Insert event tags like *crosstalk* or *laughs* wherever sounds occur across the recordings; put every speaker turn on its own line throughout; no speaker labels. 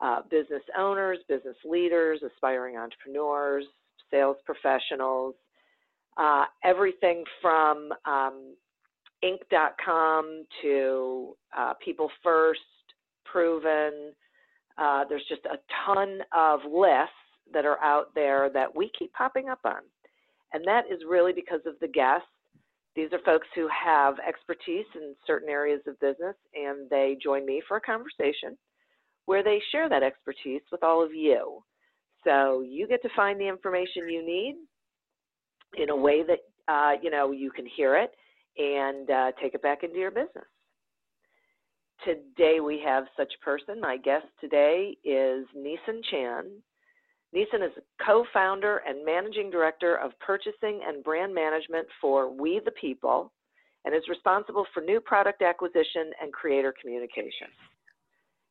uh, business owners, business leaders, aspiring entrepreneurs, sales professionals, uh, everything from um, Inc.com to uh, People First, Proven. Uh, there's just a ton of lists that are out there that we keep popping up on. And that is really because of the guests. These are folks who have expertise in certain areas of business, and they join me for a conversation where they share that expertise with all of you. So you get to find the information you need in a way that uh, you know you can hear it and uh, take it back into your business. Today we have such a person. My guest today is Neeson Chan. Neeson is co-founder and managing director of purchasing and brand management for We the People and is responsible for new product acquisition and creator communication.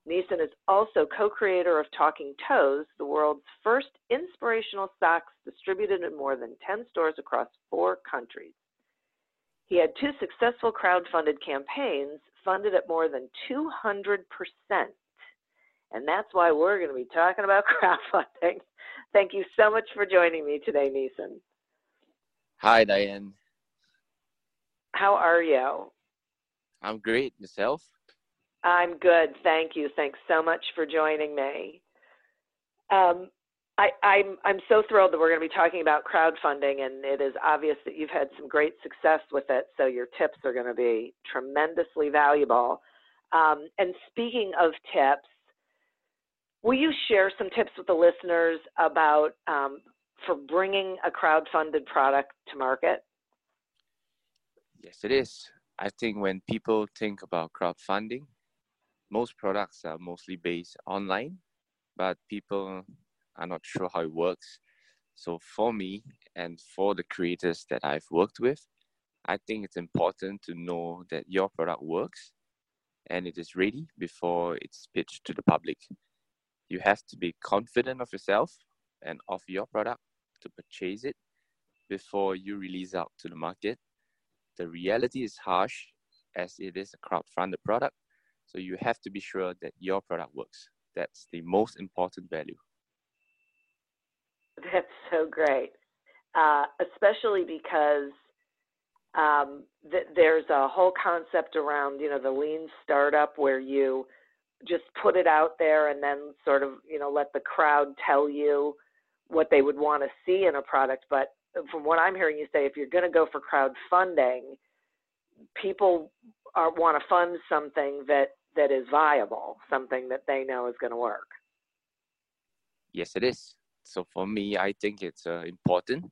Neeson is also co-creator of Talking Toes, the world's first inspirational socks distributed in more than 10 stores across four countries. He had two successful crowd-funded campaigns funded at more than 200%. And that's why we're going to be talking about *laughs* crowdfunding. Thank you so much for joining me today, Neeson.
Hi, Diane.
How are you?
I'm great. Yourself?
I'm good. Thank you. Thanks so much for joining me. Um, I, I'm, I'm so thrilled that we're going to be talking about crowdfunding, and it is obvious that you've had some great success with it, so your tips are going to be tremendously valuable. Um, and speaking of tips, will you share some tips with the listeners about um, for bringing a crowd-funded product to market?
Yes, it is. I think when people think about crowdfunding, most products are mostly based online, but people are not sure how it works. So for me and for the creators that I've worked with, I think it's important to know that your product works and it is ready before it's pitched to the public. You have to be confident of yourself and of your product to purchase it before you release out to the market. The reality is harsh as it is a crowd-funded product so you have to be sure that your product works. That's the most important value.
That's so great, uh, especially because um, th- there's a whole concept around you know the lean startup where you just put it out there and then sort of you know let the crowd tell you what they would want to see in a product. But from what I'm hearing you say, if you're going to go for crowdfunding, people are, want to fund something that that is viable, something that they know is going to work.
Yes, it is. So for me, I think it's uh, important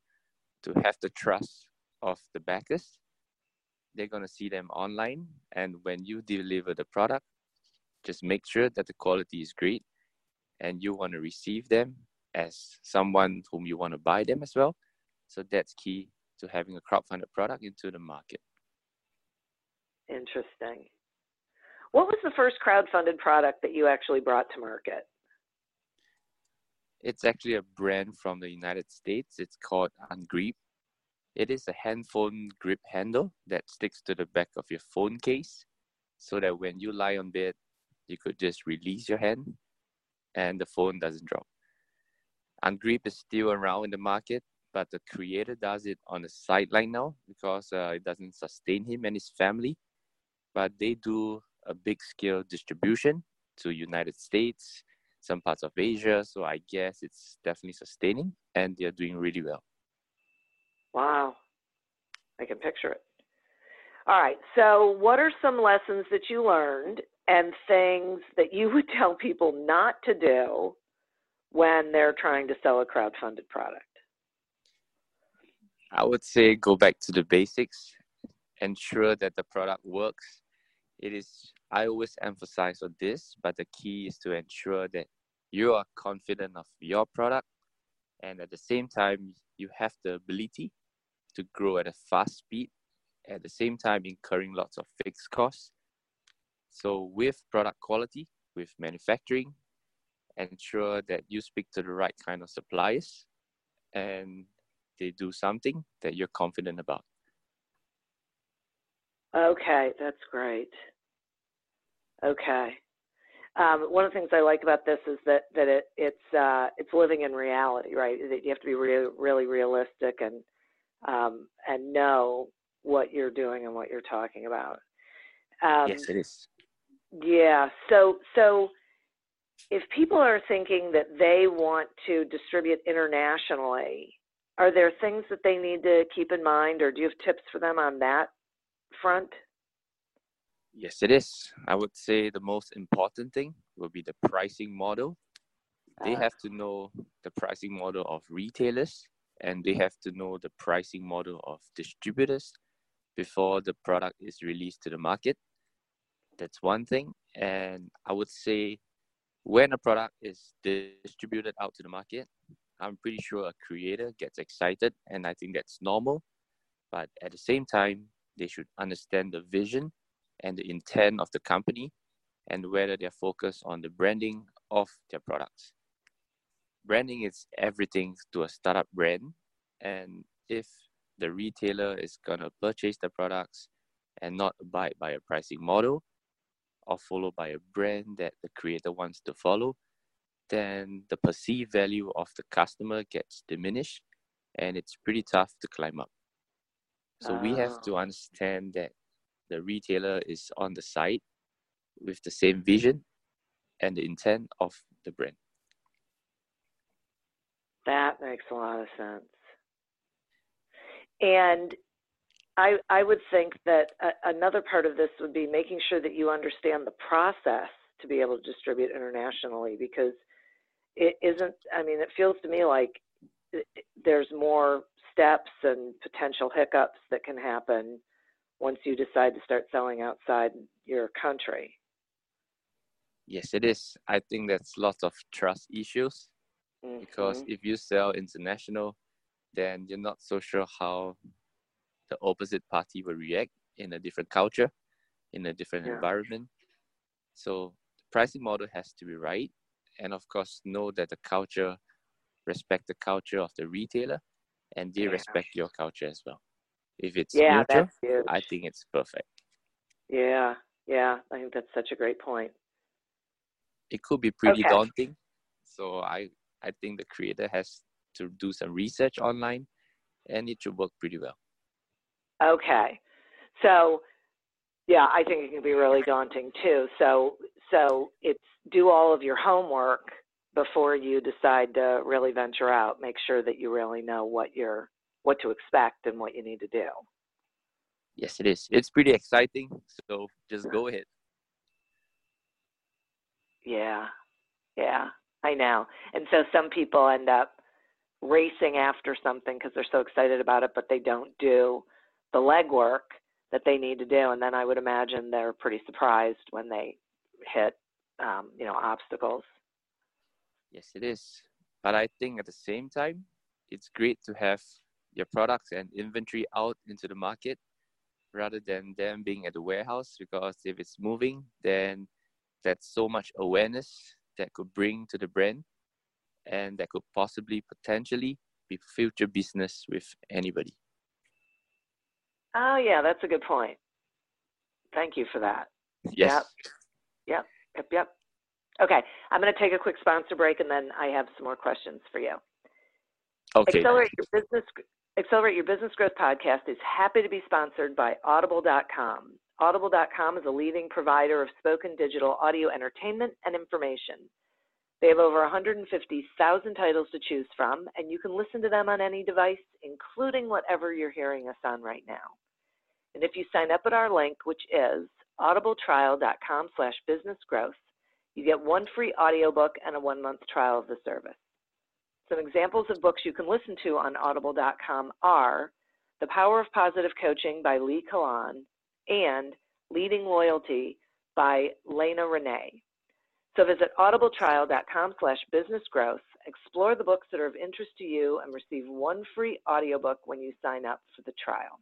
to have the trust of the backers. They're going to see them online. And when you deliver the product, just make sure that the quality is great and you want to receive them as someone whom you want to buy them as well. So that's key to having a crowdfunded product into the market.
Interesting. What was the first crowd-funded product that you actually brought to market?
It's actually a brand from the United States. It's called Ungrip. It is a handphone grip handle that sticks to the back of your phone case so that when you lie on bed, you could just release your hand and the phone doesn't drop. Ungrip is still around in the market, but the creator does it on the sideline now because uh, it doesn't sustain him and his family. But they do a big scale distribution to United States, some parts of Asia. So I guess it's definitely sustaining and they're doing really well.
Wow. I can picture it. All right. So, what are some lessons that you learned and things that you would tell people not to do when they're trying to sell a crowd-funded product?
I would say go back to the basics, ensure that the product works. It is, I always emphasize on this, but the key is to ensure that you are confident of your product and at the same time, you have the ability to grow at a fast speed, at the same time, incurring lots of fixed costs. So, with product quality, with manufacturing, ensure that you speak to the right kind of suppliers and they do something that you're confident about.
Okay, that's great. Okay. Um, one of the things I like about this is that that it it's uh, it's living in reality, right? That you have to be really really realistic and um, and know what you're doing and what you're talking about.
Um, yes, it is.
Yeah. So so if people are thinking that they want to distribute internationally, are there things that they need to keep in mind, or do you have tips for them on that front?
Yes, it is. I would say the most important thing will be the pricing model. They uh, have to know the pricing model of retailers and they have to know the pricing model of distributors before the product is released to the market. That's one thing. And I would say when a product is distributed out to the market, I'm pretty sure a creator gets excited, and I think that's normal. But at the same time, they should understand the vision and the intent of the company and whether they're focused on the branding of their products. Branding is everything to a startup brand, and if the retailer is going to purchase the products and not abide by a pricing model or follow by a brand that the creator wants to follow, then the perceived value of the customer gets diminished and it's pretty tough to climb up. So we have to ah. understand that the retailer is on the side with the same vision and the intent of the brand.
That makes a lot of sense. And I, I would think that a, another part of this would be making sure that you understand the process to be able to distribute internationally because it isn't i mean it feels to me like there's more steps and potential hiccups that can happen once you decide to start selling outside your country
yes it is i think that's lots of trust issues mm-hmm. because if you sell international then you're not so sure how the opposite party will react in a different culture in a different yeah. environment so the pricing model has to be right and of course know that the culture respect the culture of the retailer and they yeah. respect your culture as well if it's yeah, mutual i think it's perfect.
Yeah yeah i think that's such a great point.
It could be pretty okay. daunting so i i think the creator has to do some research online and it should work pretty well.
Okay so yeah i think it can be really daunting too. So so it's do all of your homework before you decide to really venture out. Make sure that you really know what you're what to expect and what you need to do.
Yes, it is. It's pretty exciting. So just go ahead.
Yeah, yeah, I know. And so some people end up racing after something because they're so excited about it, but they don't do the legwork that they need to do. And then I would imagine they're pretty surprised when they hit um, you know obstacles.
Yes, it is. But I think at the same time, it's great to have your products and inventory out into the market rather than them being at the warehouse because if it's moving, then that's so much awareness that could bring to the brand and that could possibly potentially be future business with anybody.
Oh yeah, that's a good point. Thank you for that. *laughs*
Yes.
Yep. Yep. Yep. Yep. Okay, I'm going to take a quick sponsor break, and then I have some more questions for you.
Okay.
Accelerate your business. Accelerate Your Business Growth podcast is happy to be sponsored by Audible.com. Audible.com is a leading provider of spoken digital audio entertainment and information. They have over 150,000 titles to choose from, and you can listen to them on any device, including whatever you're hearing us on right now. And if you sign up at our link, which is audibletrial.com slash businessgrowth, you get one free audiobook and a one-month trial of the service. Some examples of books you can listen to on audible.com are The Power of Positive Coaching by Lee Colan and Leading Loyalty by Lena Renee. So visit audibletrial.com slash businessgrowth, explore the books that are of interest to you, and receive one free audiobook when you sign up for the trial.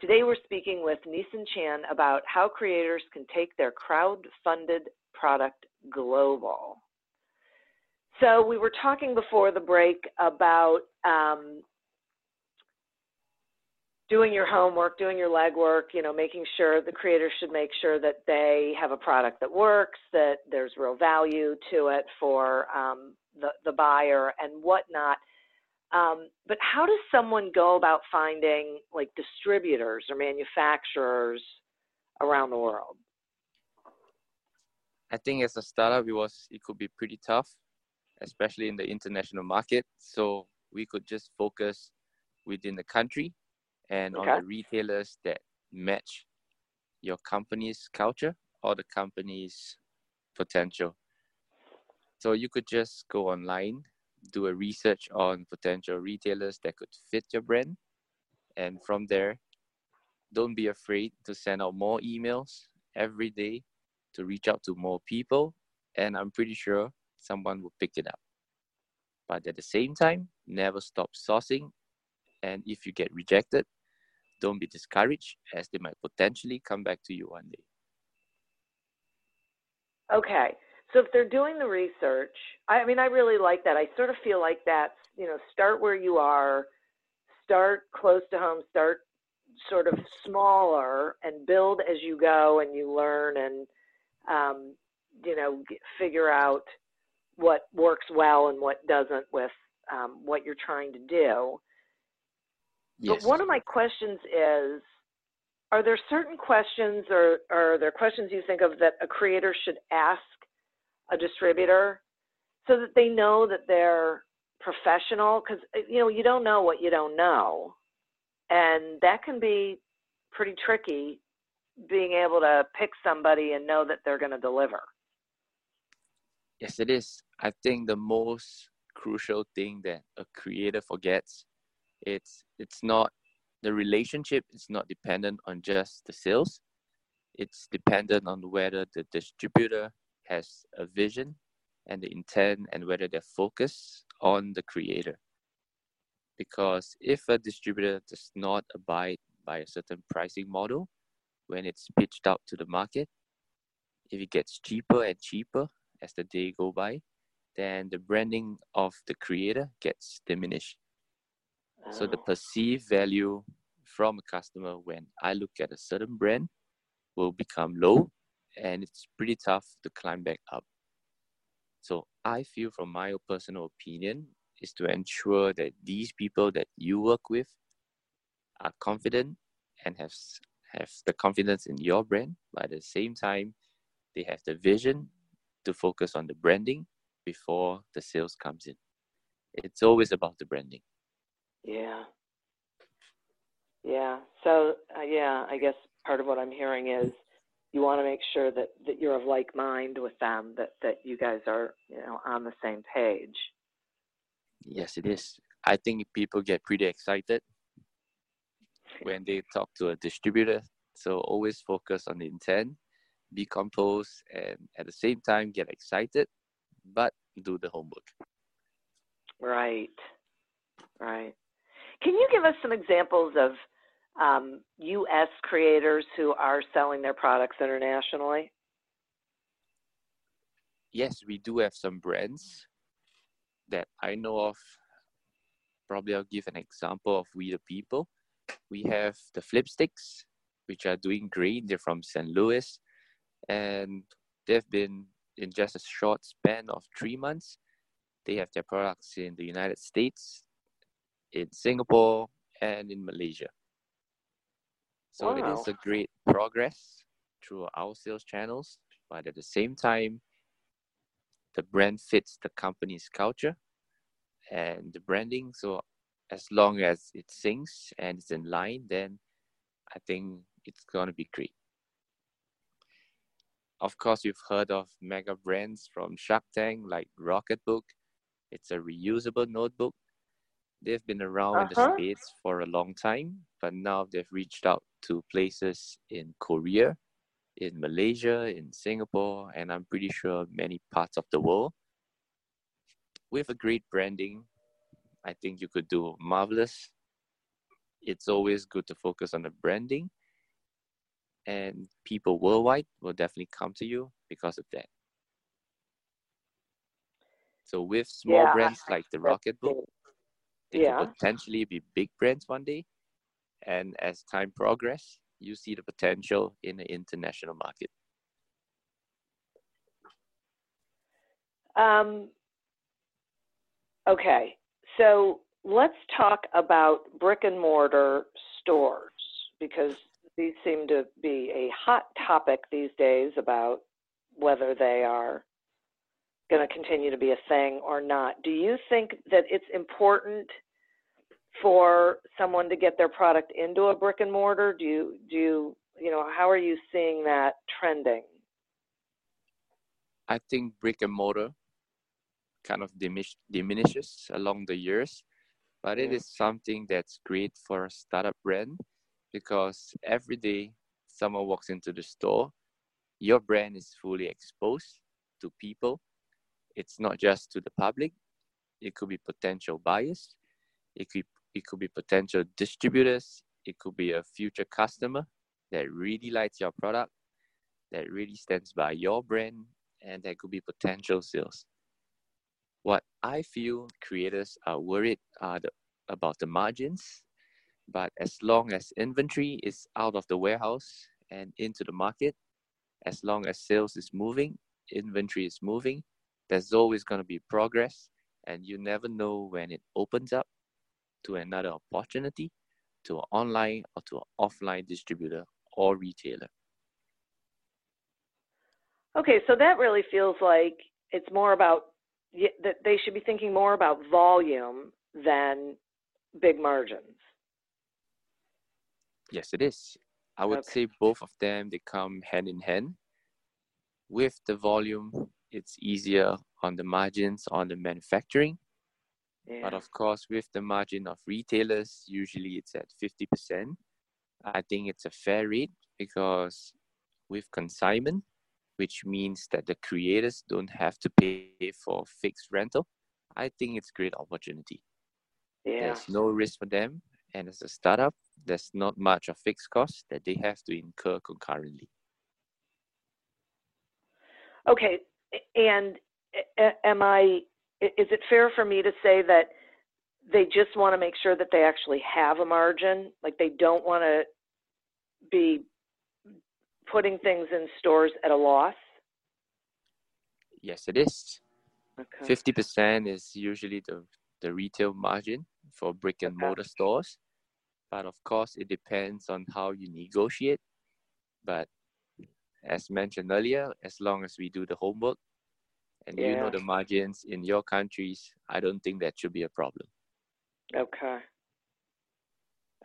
Today we're speaking with Neeson Chan about how creators can take their crowd-funded product global. So we were talking before the break about um, doing your homework, doing your legwork, you know, making sure the creators should make sure that they have a product that works, that there's real value to it for um, the, the buyer and whatnot. Um, but how does someone go about finding like distributors or manufacturers around the world?
I think as a startup, it was it could be pretty tough, especially in the international market. So we could just focus within the country and okay. on the retailers that match your company's culture or the company's potential. So you could just go online, do a research on potential retailers that could fit your brand, and from there, don't be afraid to send out more emails every day to reach out to more people, and I'm pretty sure someone will pick it up. But at the same time, never stop sourcing, and if you get rejected, don't be discouraged as they might potentially come back to you one day.
Okay. So if they're doing the research, I mean, I really like that. I sort of feel like that's, you know, start where you are, start close to home, start sort of smaller and build as you go and you learn and, um, you know, figure out what works well and what doesn't with um, what you're trying to do. Yes. But one of my questions is are there certain questions or, or are there questions you think of that a creator should ask a distributor so that they know that they're professional? Because, uh, you know, you don't know what you don't know. And that can be pretty tricky being able to pick somebody and know that they're going to deliver.
Yes, it is. I think the most crucial thing that a creator forgets it's it's not the relationship is not dependent on just the sales. It's dependent on whether the distributor has a vision and the intent and whether they're focused on the creator. Because if a distributor does not abide by a certain pricing model when it's pitched out to the market if it gets cheaper and cheaper as the day go by then the branding of the creator gets diminished. So the ah. perceived value from a customer when I look at a certain brand will become low and it's pretty tough to climb back up. So I feel from my personal opinion is to ensure that these people that you work with are confident and have have the confidence in your brand, but at the same time they have the vision to focus on the branding before the sales comes in. It's always about the branding.
Yeah. Yeah. So uh, yeah, I guess part of what I'm hearing is you want to make sure that that you're of like mind with them, that that you guys are you know on the same page.
Yes, it is. I think people get pretty excited when they talk to a distributor. So always focus on the intent, be composed, and at the same time get excited, but do the homework.
Right. Right. Can you give us some examples of um, U.S. creators who are selling their products internationally?
Yes, we do have some brands. that I know of, probably I'll give an example of We the People. We have the Flipstiks, which are doing great. They're from St. Louis, and they've been in just a short span of three months. They have their products in the United States, in Singapore, and in Malaysia. So wow. it is a great progress through our sales channels, but at the same time, the brand fits the company's culture and the branding. So as long as it syncs and it's in line, then I think it's gonna be great. Of course, you've heard of mega brands from Shark Tank like Rocketbook. It's a reusable notebook. They've been around uh-huh. in the uh-huh. States for a long time, but now they've reached out to places in Korea, in Malaysia, in Singapore, and I'm pretty sure many parts of the world. With a great branding, I think you could do marvelous. It's always good to focus on the branding, and people worldwide will definitely come to you because of that. So with small yeah, brands like the Rocketbook, they yeah. could potentially be big brands one day. And as time progress, you see the potential in the international market.
Um, okay, so let's talk about brick and mortar stores because these seem to be a hot topic these days about whether they are going to continue to be a thing or not. Do you think that it's important for someone to get their product into a brick and mortar? Do you do you, you know how are you seeing that trending?
I think brick and mortar kind of diminish, diminishes along the years, but it is something that's great for a startup brand because every day someone walks into the store, your brand is fully exposed to people. It's not just to the public. It could be potential buyers. It could it could be potential distributors. It could be a future customer that really likes your product that really stands by your brand and that could be potential sales. What i feel creators are worried are the, about the margins but as long as inventory is out of the warehouse and into the market as long as sales is moving inventory is moving there's always going to be progress. And you never know when it opens up to another opportunity to an online or to an offline distributor or retailer.
Okay so that really feels like it's more about that they should be thinking more about volume than big margins
yes it is i would okay. say both of them they come hand in hand with the volume it's easier on the margins on the manufacturing. Yeah. But of course, with the margin of retailers, usually it's at 50%. I think it's a fair rate because with consignment, which means that the creators don't have to pay for fixed rental, I think it's great opportunity. Yeah. There's no risk for them. And as a startup, there's not much of fixed costs that they have to incur concurrently.
Okay, and am I? Is it fair for me to say that they just want to make sure that they actually have a margin? Like they don't want to be putting things in stores at a loss?
Yes, it is. Fifty percent is usually the the retail margin for brick and okay. mortar stores, but of course it depends on how you negotiate. But as mentioned earlier, as long as we do the homework and yeah. you know the margins in your countries, I don't think that should be a problem.
Okay.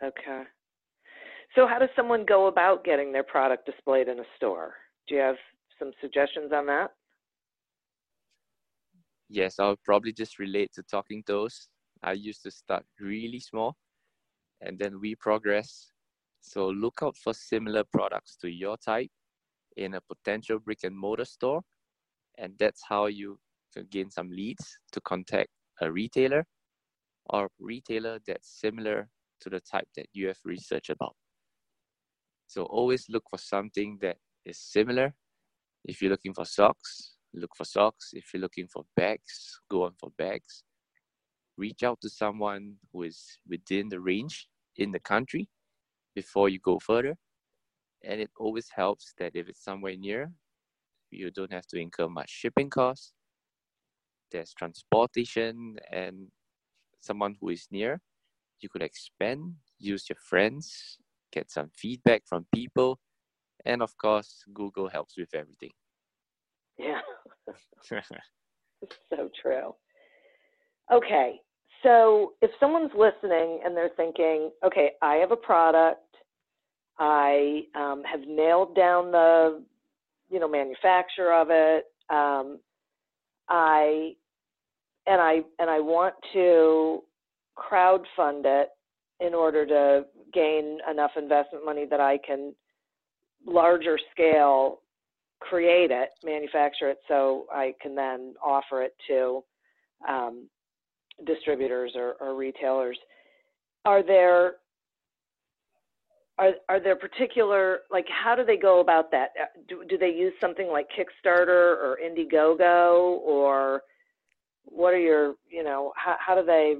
Okay. So, how does someone go about getting their product displayed in a store? Do you have some suggestions on that?
Yes, I'll probably just relate to talking toes. I used to start really small and then we progress. So, look out for similar products to your type in a potential brick and mortar store. And that's how you can gain some leads to contact a retailer or retailer that's similar to the type that you have researched about. So always look for something that is similar. If you're looking for socks, look for socks. If you're looking for bags, go on for bags. Reach out to someone who is within the range in the country before you go further. And it always helps that if it's somewhere near, you don't have to incur much shipping costs. There's transportation and someone who is near. You could expand, use your friends, get some feedback from people, and of course, Google helps with everything.
Yeah. *laughs* *laughs* so true. Okay, so if someone's listening and they're thinking, okay, I have a product, I um, have nailed down the, you know, manufacture of it, um, I, and I and I want to crowd fund it in order to gain enough investment money that I can larger scale create it, manufacture it, so I can then offer it to um, distributors or, or, retailers. Are there are are there particular like how do they go about that? Uh, do, do they use something like Kickstarter or Indiegogo or what are your you know how how do they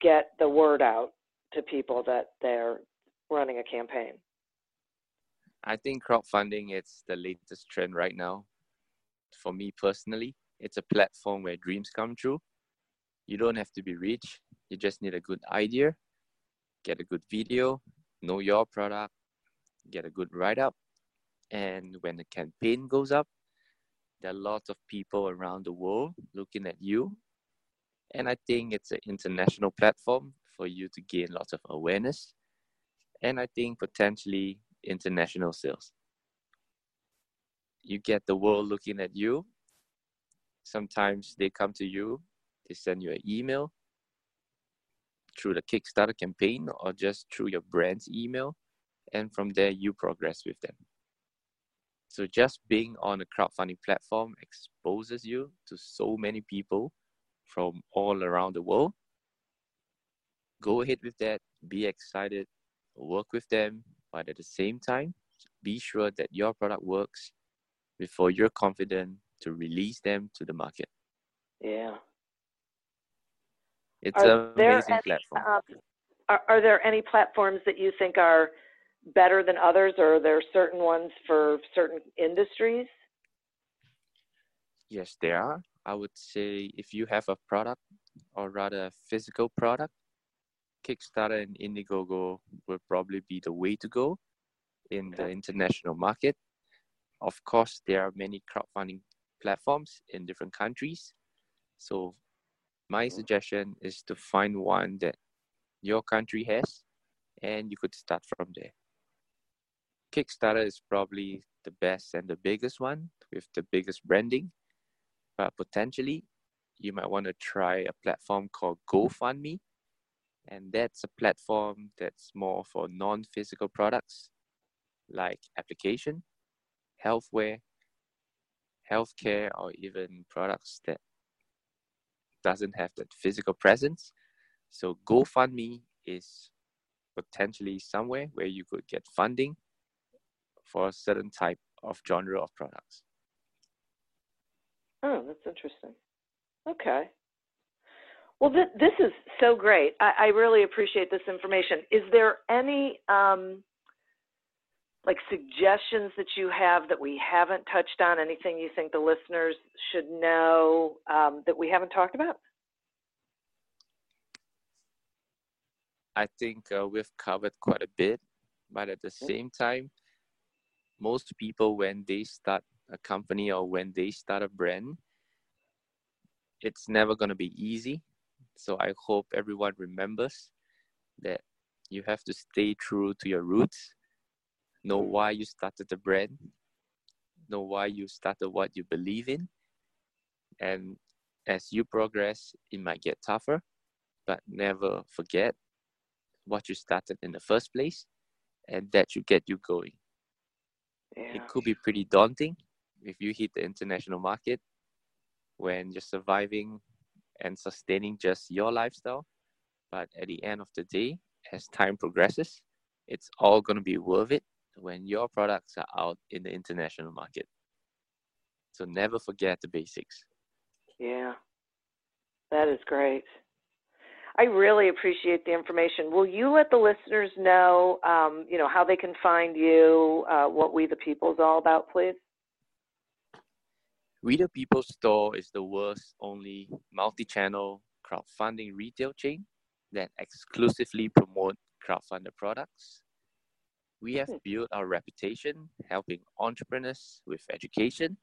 get the word out to people that they're running a campaign?
I think crowdfunding is the latest trend right now. For me personally, it's a platform where dreams come true. You don't have to be rich. You just need a good idea, get a good video, know your product, get a good write up. And when the campaign goes up, there are lots of people around the world looking at you. And I think it's an international platform for you to gain lots of awareness. And I think potentially international sales. You get the world looking at you. Sometimes they come to you, they send you an email through the Kickstarter campaign or just through your brand's email. And from there, you progress with them. So just being on a crowdfunding platform exposes you to so many people from all around the world. Go ahead with that, be excited, work with them, but at the same time, be sure that your product works before you're confident to release them to the market.
Yeah.
It's an amazing any, platform.
Um, are, are there any platforms that you think are better than others, or are there certain ones for certain industries?
Yes, there are. I would say if you have a product, or rather a physical product, Kickstarter and Indiegogo will probably be the way to go in the international market. Of course, there are many crowdfunding platforms in different countries. So, my mm-hmm. suggestion is to find one that your country has and you could start from there. Kickstarter is probably the best and the biggest one with the biggest branding, but potentially you might want to try a platform called GoFundMe and that's a platform that's more for non-physical products like application healthware healthcare or even products that doesn't have that physical presence so gofundme is potentially somewhere where you could get funding for a certain type of genre of products
oh that's interesting okay well, th- this is so great. I-, I really appreciate this information. Is there any um, like suggestions that you have that we haven't touched on? Anything you think the listeners should know um, that we haven't talked about?
I think uh, we've covered quite a bit, but at the same time, most people when they start a company or when they start a brand, it's never going to be easy so I hope everyone remembers that you have to stay true to your roots, know why you started the brand, know why you started what you believe in. And as you progress, it might get tougher, but never forget what you started in the first place, and that should get you going. Yeah. It could be pretty daunting if you hit the international market when you're surviving and sustaining just your lifestyle. But at the end of the day, as time progresses, it's all going to be worth it when your products are out in the international market. So never forget the basics.
Yeah, that is great. I really appreciate the information. Will you let the listeners know, um, you know, how they can find you, uh, what We the People is all about, please?
We the People Store is the world's only multi-channel crowdfunding retail chain that exclusively promote crowdfunded products. We have hmm. built our reputation helping entrepreneurs with education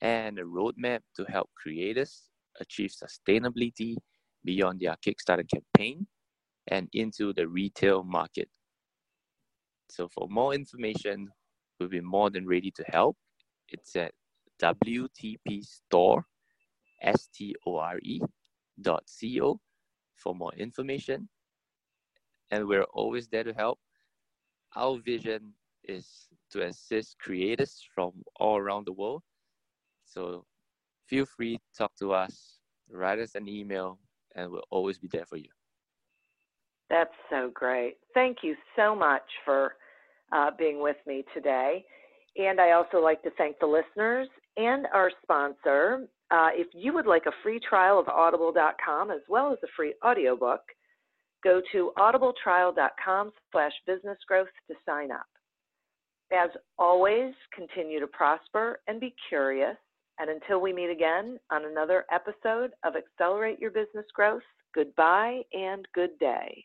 and a roadmap to help creators achieve sustainability beyond their Kickstarter campaign and into the retail market. So, for more information, we'll be more than ready to help. It's at WTP Store, S T O R E dot C O for more information. And we're always there to help. Our vision is to assist creators from all around the world. So feel free to talk to us, write us an email, and we'll always be there for you.
That's so great. Thank you so much for uh, being with me today. And I also like to thank the listeners and our sponsor. Uh, if you would like a free trial of audible.com as well as a free audiobook, go to audibletrial.com slash business growth to sign up. As always, continue to prosper and be curious. And until we meet again on another episode of Accelerate Your Business Growth, goodbye and good day.